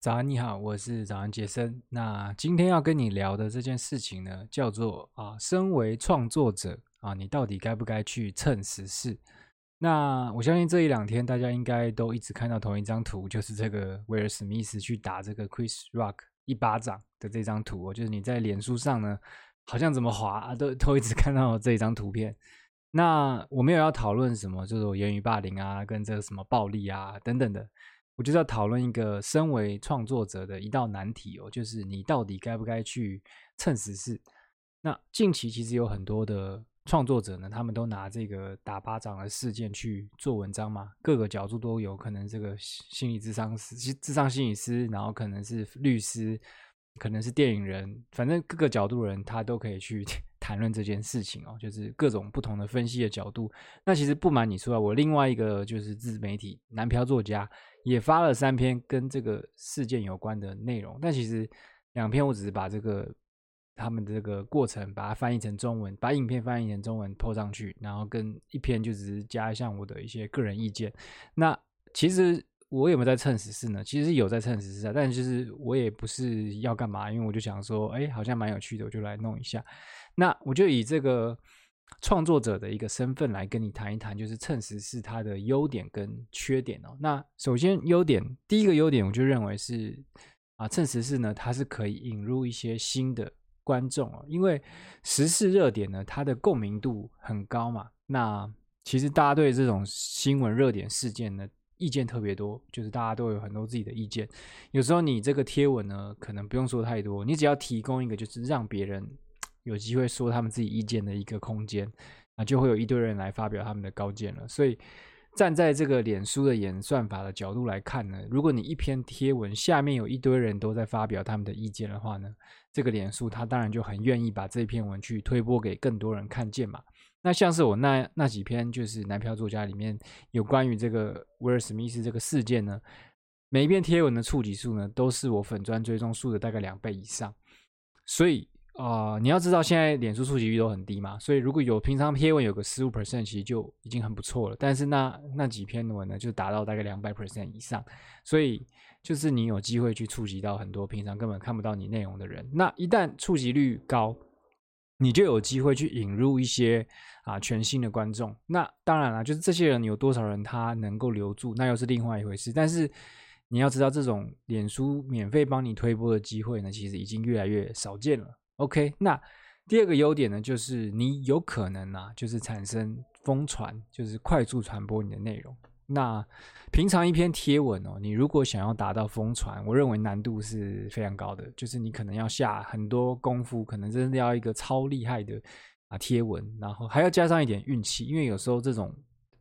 早安，你好，我是早安杰森。那今天要跟你聊的这件事情呢，叫做啊，身为创作者啊，你到底该不该去蹭时事？那我相信这一两天大家应该都一直看到同一张图，就是这个威尔史密斯去打这个 Chris Rock 一巴掌的这张图。就是你在脸书上呢，好像怎么滑，都 都一直看到这一张图片。那我没有要讨论什么，就是我言语霸凌啊，跟这个什么暴力啊等等的。我就是要讨论一个身为创作者的一道难题哦，就是你到底该不该去蹭时事？那近期其实有很多的创作者呢，他们都拿这个打巴掌的事件去做文章嘛，各个角度都有可能，这个心理智商师、智商心理师，然后可能是律师，可能是电影人，反正各个角度的人他都可以去。谈论这件事情哦，就是各种不同的分析的角度。那其实不瞒你说啊，我另外一个就是自媒体南漂作家也发了三篇跟这个事件有关的内容。但其实两篇我只是把这个他们的这个过程把它翻译成中文，把影片翻译成中文 po 上去，然后跟一篇就只是加一下我的一些个人意见。那其实我有没有在蹭时事呢？其实有在蹭时事啊，但就是我也不是要干嘛，因为我就想说，哎，好像蛮有趣的，我就来弄一下。那我就以这个创作者的一个身份来跟你谈一谈，就是蹭时事它的优点跟缺点哦。那首先优点，第一个优点，我就认为是啊，蹭时事呢，它是可以引入一些新的观众哦，因为时事热点呢，它的共鸣度很高嘛。那其实大家对这种新闻热点事件呢，意见特别多，就是大家都有很多自己的意见。有时候你这个贴文呢，可能不用说太多，你只要提供一个，就是让别人。有机会说他们自己意见的一个空间，那就会有一堆人来发表他们的高见了。所以站在这个脸书的演算法的角度来看呢，如果你一篇贴文下面有一堆人都在发表他们的意见的话呢，这个脸书它当然就很愿意把这篇文去推播给更多人看见嘛。那像是我那那几篇就是男票作家里面有关于这个威尔史密斯这个事件呢，每一篇贴文的触及数呢都是我粉专追踪数的大概两倍以上，所以。啊、你要知道现在脸书触及率都很低嘛，所以如果有平常贴文有个十五 percent，其实就已经很不错了。但是那那几篇文呢，就达到大概两百 percent 以上，所以就是你有机会去触及到很多平常根本看不到你内容的人。那一旦触及率高，你就有机会去引入一些啊全新的观众。那当然了，就是这些人有多少人他能够留住，那又是另外一回事。但是你要知道，这种脸书免费帮你推播的机会呢，其实已经越来越少见了。OK，那第二个优点呢，就是你有可能啊，就是产生疯传，就是快速传播你的内容。那平常一篇贴文哦，你如果想要达到疯传，我认为难度是非常高的，就是你可能要下很多功夫，可能真的要一个超厉害的啊贴文，然后还要加上一点运气，因为有时候这种。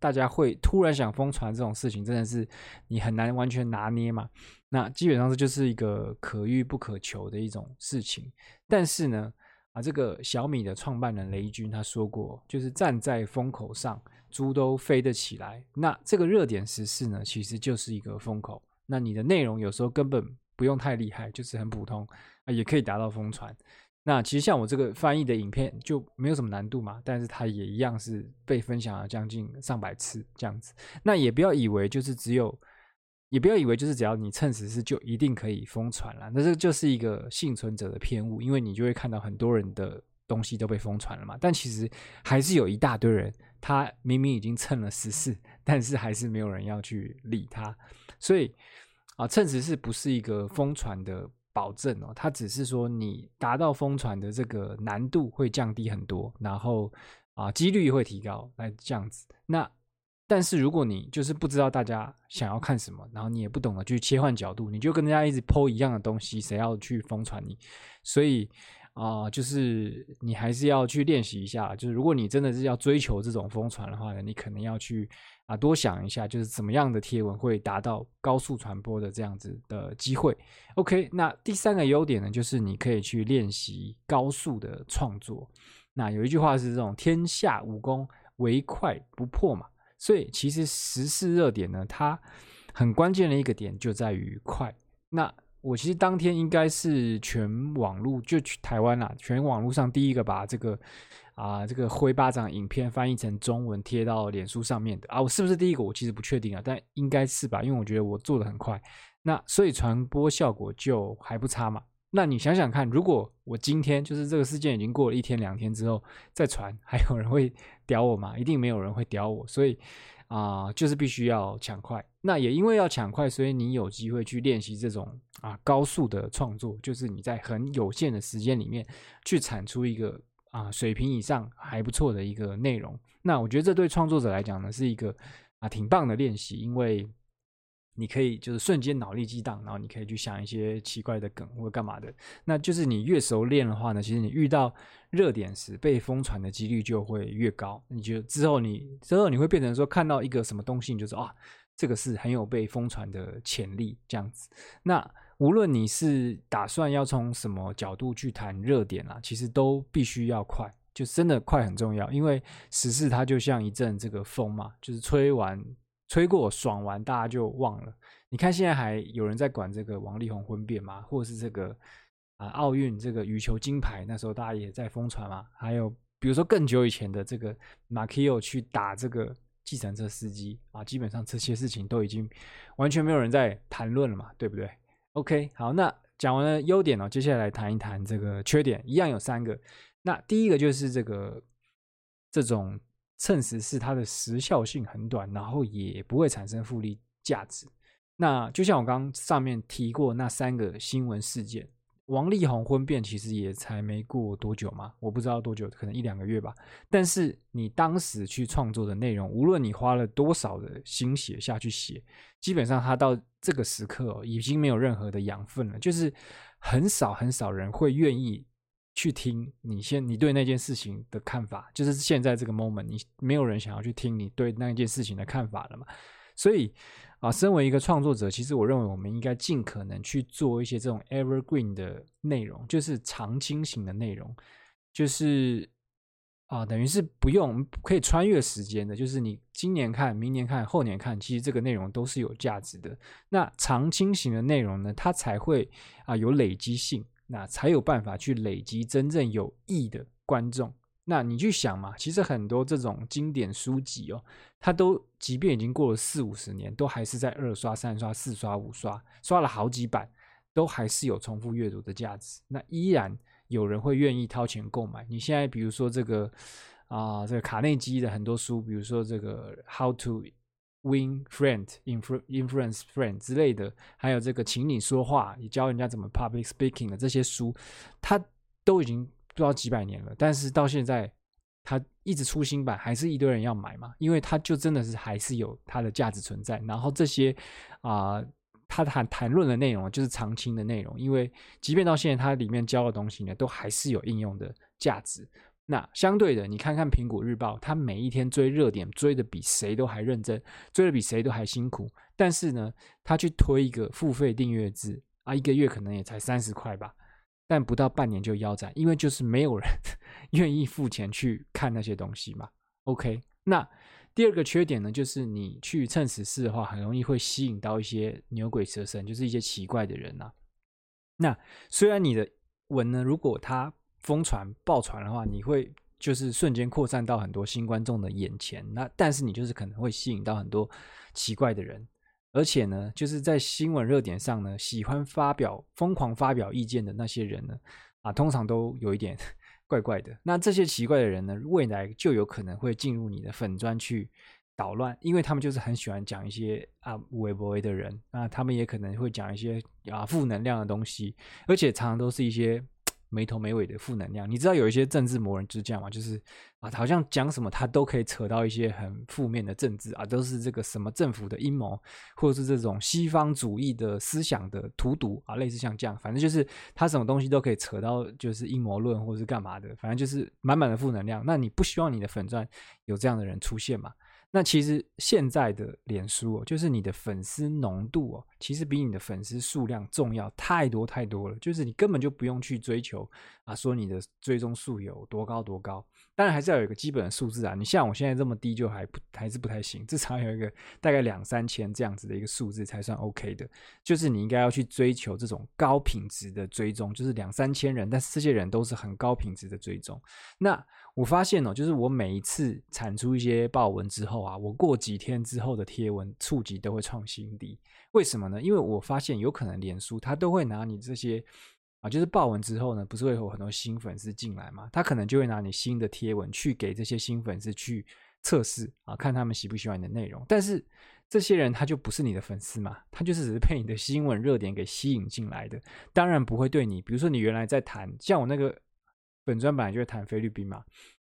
大家会突然想疯传这种事情，真的是你很难完全拿捏嘛。那基本上这就是一个可遇不可求的一种事情。但是呢，啊，这个小米的创办人雷军他说过，就是站在风口上，猪都飞得起来。那这个热点时事呢，其实就是一个风口。那你的内容有时候根本不用太厉害，就是很普通啊，也可以达到疯传。那其实像我这个翻译的影片就没有什么难度嘛，但是它也一样是被分享了将近上百次这样子。那也不要以为就是只有，也不要以为就是只要你蹭时事就一定可以疯传了，那这就是一个幸存者的偏误，因为你就会看到很多人的东西都被疯传了嘛。但其实还是有一大堆人，他明明已经蹭了十四，但是还是没有人要去理他。所以啊，蹭十四不是一个疯传的。保证哦，它只是说你达到疯传的这个难度会降低很多，然后啊几率会提高，来这样子。那但是如果你就是不知道大家想要看什么，然后你也不懂得去切换角度，你就跟人家一直 po 一样的东西，谁要去疯传你？所以啊，就是你还是要去练习一下。就是如果你真的是要追求这种疯传的话呢，你可能要去。啊，多想一下，就是怎么样的贴文会达到高速传播的这样子的机会。OK，那第三个优点呢，就是你可以去练习高速的创作。那有一句话是这种“天下武功，唯快不破”嘛，所以其实时事热点呢，它很关键的一个点就在于快。那我其实当天应该是全网络就去台湾啦，全网络上第一个把这个。啊，这个挥巴掌影片翻译成中文贴到脸书上面的啊，我是不是第一个？我其实不确定啊，但应该是吧，因为我觉得我做的很快。那所以传播效果就还不差嘛。那你想想看，如果我今天就是这个事件已经过了一天两天之后再传，还有人会屌我吗？一定没有人会屌我。所以啊、就是必须要抢快。那也因为要抢快，所以你有机会去练习这种啊高速的创作，就是你在很有限的时间里面去产出一个啊水平以上还不错的一个内容。那我觉得这对创作者来讲呢，是一个啊挺棒的练习，因为。你可以就是瞬间脑力激荡，然后你可以去想一些奇怪的梗或者干嘛的。那就是你越熟练的话呢，其实你遇到热点时被疯传的几率就会越高。你就之后你之后你会变成说看到一个什么东西，你就说啊，这个是很有被疯传的潜力这样子。那无论你是打算要从什么角度去谈热点啊，其实都必须要快，就真的快很重要。因为时事它就像一阵这个风嘛，就是吹完。吹过爽完，大家就忘了。你看现在还有人在管这个王力宏婚变吗？或者是这个啊奥运这个羽球金牌，那时候大家也在疯传吗？还有比如说更久以前的这个马奎欧去打这个计程车司机啊，基本上这些事情都已经完全没有人在谈论了嘛，对不对？OK，好，那讲完了优点哦，接下来谈一谈这个缺点，一样有三个。那第一个就是这个这种。趁时是，它的时效性很短，然后也不会产生复利价值。那就像我刚刚上面提过那三个新闻事件，王力宏婚变其实也才没过多久嘛，我不知道多久，可能一两个月吧。但是你当时去创作的内容，无论你花了多少的心血下去写，基本上它到这个时刻，已经没有任何的养分了，就是很少很少人会愿意。去听你先，你对那件事情的看法，就是现在这个 moment，你没有人想要去听你对那件事情的看法了嘛？所以啊，身为一个创作者，其实我认为我们应该尽可能去做一些这种 evergreen 的内容，就是常青型的内容，就是啊，等于是不用可以穿越时间的，就是你今年看、明年看、后年看，其实这个内容都是有价值的。那常青型的内容呢，它才会啊有累积性。那才有办法去累积真正有益的观众。那你去想嘛，其实很多这种经典书籍哦，它都即便已经过了四五十年，都还是在二刷、三刷、四刷、五刷，刷了好几版，都还是有重复阅读的价值。那依然有人会愿意掏钱购买。你现在比如说这个啊、呃，这个卡内基的很多书，比如说这个 How to Win Friend, Influence Friend 之类的，还有这个，请你说话，你教人家怎么 Public Speaking 的这些书，它都已经不知道几百年了，但是到现在，它一直出新版，还是一堆人要买嘛？因为它就真的是还是有它的价值存在。然后这些啊，他、谈谈论的内容就是常青的内容，因为即便到现在，它里面教的东西呢，都还是有应用的价值。那相对的，你看看苹果日报，它每一天追热点，追的比谁都还认真，追的比谁都还辛苦。但是呢，他去推一个付费订阅制啊，一个月可能也才三十块吧，但不到半年就腰斩，因为就是没有人 愿意付钱去看那些东西嘛。OK，那第二个缺点呢，就是你去蹭时事的话，很容易会吸引到一些牛鬼蛇神，就是一些奇怪的人呐、啊。那虽然你的文呢，如果他疯传、爆传的话，你会就是瞬间扩散到很多新观众的眼前。那但是你就是可能会吸引到很多奇怪的人，而且呢，就是在新闻热点上呢，喜欢发表、疯狂发表意见的那些人呢，啊，通常都有一点 怪怪的。那这些奇怪的人呢，未来就有可能会进入你的粉专去捣乱，因为他们就是很喜欢讲一些啊微博的人，那他们也可能会讲一些啊负能量的东西，而且常常都是一些。没头没尾的负能量，你知道有一些政治魔人之将吗？就是啊，好像讲什么他都可以扯到一些很负面的政治啊，都是这个什么政府的阴谋，或者是这种西方主义的思想的荼毒啊，类似像这样，反正就是他什么东西都可以扯到，就是阴谋论或者是干嘛的，反正就是满满的负能量。那你不希望你的粉钻有这样的人出现吗？那其实现在的脸书哦，就是你的粉丝浓度哦，其实比你的粉丝数量重要太多太多了。就是你根本就不用去追求啊，说你的追踪数有多高多高。当然还是要有一个基本的数字啊。你像我现在这么低，就还不还是不太行，至少有一个大概两三千这样子的一个数字才算 OK 的。就是你应该要去追求这种高品质的追踪，就是两三千人，但是这些人都是很高品质的追踪。那我发现哦，就是我每一次产出一些爆文之后。啊，我过几天之后的贴文触及都会创新低。为什么呢？因为我发现有可能脸书他都会拿你这些啊，就是爆文之后呢，不是会有很多新粉丝进来嘛？他可能就会拿你新的贴文去给这些新粉丝去测试啊，看他们喜不喜欢你的内容。但是这些人他就不是你的粉丝嘛，他就是 只是被你的新闻热点给吸引进来的，当然不会对你。比如说你原来在谈，像我那个本专本来就会谈菲律宾嘛。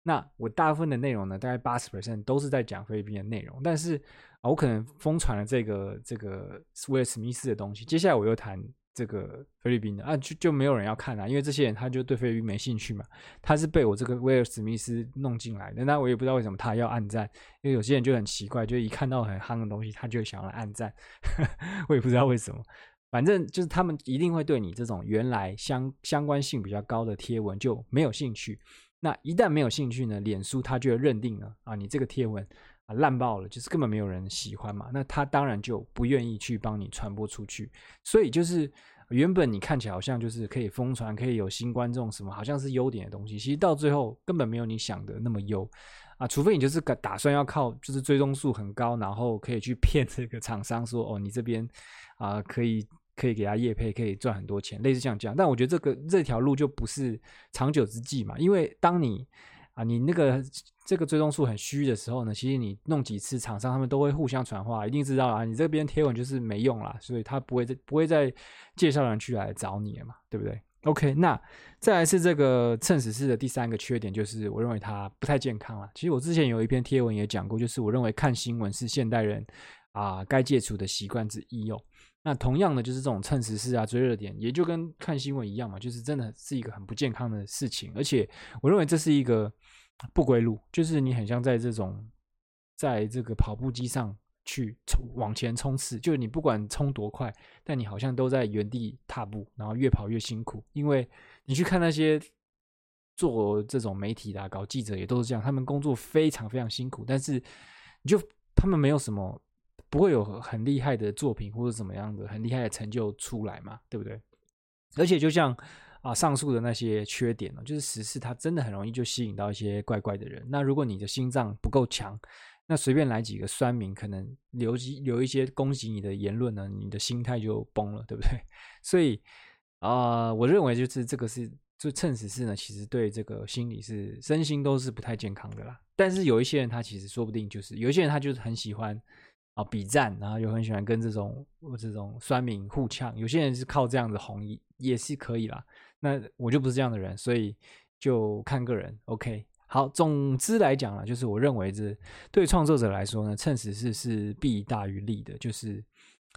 那我大部分的内容呢，大概八十 percent 都是在讲菲律宾的内容，但是啊，我可能疯传了这个这个威尔史密斯的东西，接下来我又谈这个菲律宾的啊，就就没有人要看啊，因为这些人他就对菲律宾没兴趣嘛，他是被我这个威尔史密斯弄进来的，那我也不知道为什么他要按赞，因为有些人就很奇怪，就一看到很夯的东西，他就想要来按赞，我也不知道为什么，反正就是他们一定会对你这种原来相相关性比较高的贴文就没有兴趣。那一旦没有兴趣呢，脸书它就认定了啊，你这个贴文啊烂爆了，就是根本没有人喜欢嘛，那他当然就不愿意去帮你传播出去。所以就是原本你看起来好像就是可以疯传，可以有新观众什么，好像是优点的东西，其实到最后根本没有你想的那么优啊。除非你就是打算要靠就是追踪数很高，然后可以去 骗这个厂商说哦，你这边啊可以。可以给他业配，可以赚很多钱，类似像这样。但我觉得这个这条路就不是长久之计嘛，因为当你啊，你那个这个追踪数很虚的时候呢，其实你弄几次，厂商他们都会互相传话，一定知道啊，你这边贴文就是没用啦，所以他不会再不会再介绍人去来找你了嘛，对不对？OK，那再来是这个蹭时事的第三个缺点，就是我认为它不太健康了。其实我之前有一篇贴文也讲过，就是我认为看新闻是现代人啊该戒除的习惯之一哦。那同样的就是这种蹭时事啊、追热点，也就跟看新闻一样嘛，就是真的是一个很不健康的事情。而且我认为这是一个不归路，就是你很像在这种在这个跑步机上去冲往前冲刺，就是你不管冲多快，但你好像都在原地踏步，然后越跑越辛苦。因为你去看那些做这种媒体的、搞记者也都是这样，他们工作非常非常辛苦，但是你就他们没有什么。不会有很厉害的作品或者怎么样的很厉害的成就出来嘛，对不对？而且就像啊上述的那些缺点呢，就是时事它真的很容易就吸引到一些怪怪的人。那如果你的心脏不够强，那随便来几个酸民，可能留几留一些攻击你的言论呢，你的心态就崩了，对不对？所以啊、我认为就是这个是就趁时事呢，其实对这个心理是身心都是不太健康的啦。但是有一些人他其实说不定就是有一些人他就是很喜欢。啊，比赞，然后又很喜欢跟这种这种酸民互呛，有些人是靠这样子红也是可以啦。那我就不是这样的人，所以就看个人。OK，好，总之来讲啦，就是我认为这对创作者来说呢，蹭时事是弊大于利的，就是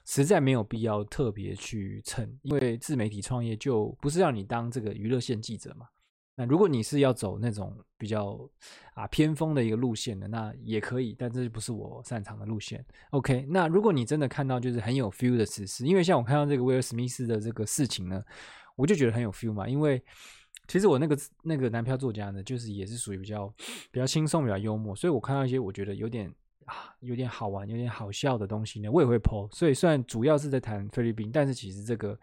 实在没有必要特别去蹭，因为自媒体创业就不是让你当这个娱乐线记者嘛。如果你是要走那种比较啊偏锋的一个路线的，那也可以，但这不是我擅长的路线。OK，那如果你真的看到就是很有 feel 的时事，因为像我看到这个威尔史密斯的这个事情呢，我就觉得很有 feel 嘛。因为其实我那个那个男票作家呢，就是也是属于比较比较轻松、比较幽默，所以我看到一些我觉得有点啊有点好玩、有点好笑的东西呢，我也会 po。所以虽然主要是在谈菲律宾，但是其实这个。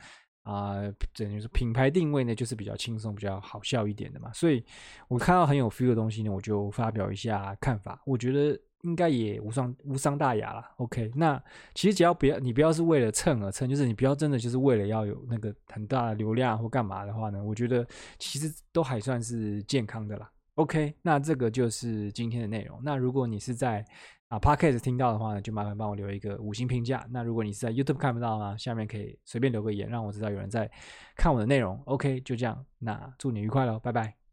啊，等于说品牌定位呢，就是比较轻松、比较好笑一点的嘛。所以我看到很有 feel 的东西呢，我就发表一下看法。我觉得应该也无伤无伤大雅啦。OK，那其实只要不要你不要是为了蹭而蹭，就是你不要真的就是为了要有那个很大的流量或干嘛的话呢，我觉得其实都还算是健康的啦。OK，那这个就是今天的内容。那如果你是在啊，Podcast 听到的话呢，就麻烦帮我留一个五星评价。那如果你是在 YouTube 看不到呢，下面可以随便留个言，让我知道有人在看我的内容。OK，就这样，那祝你愉快喽，拜拜。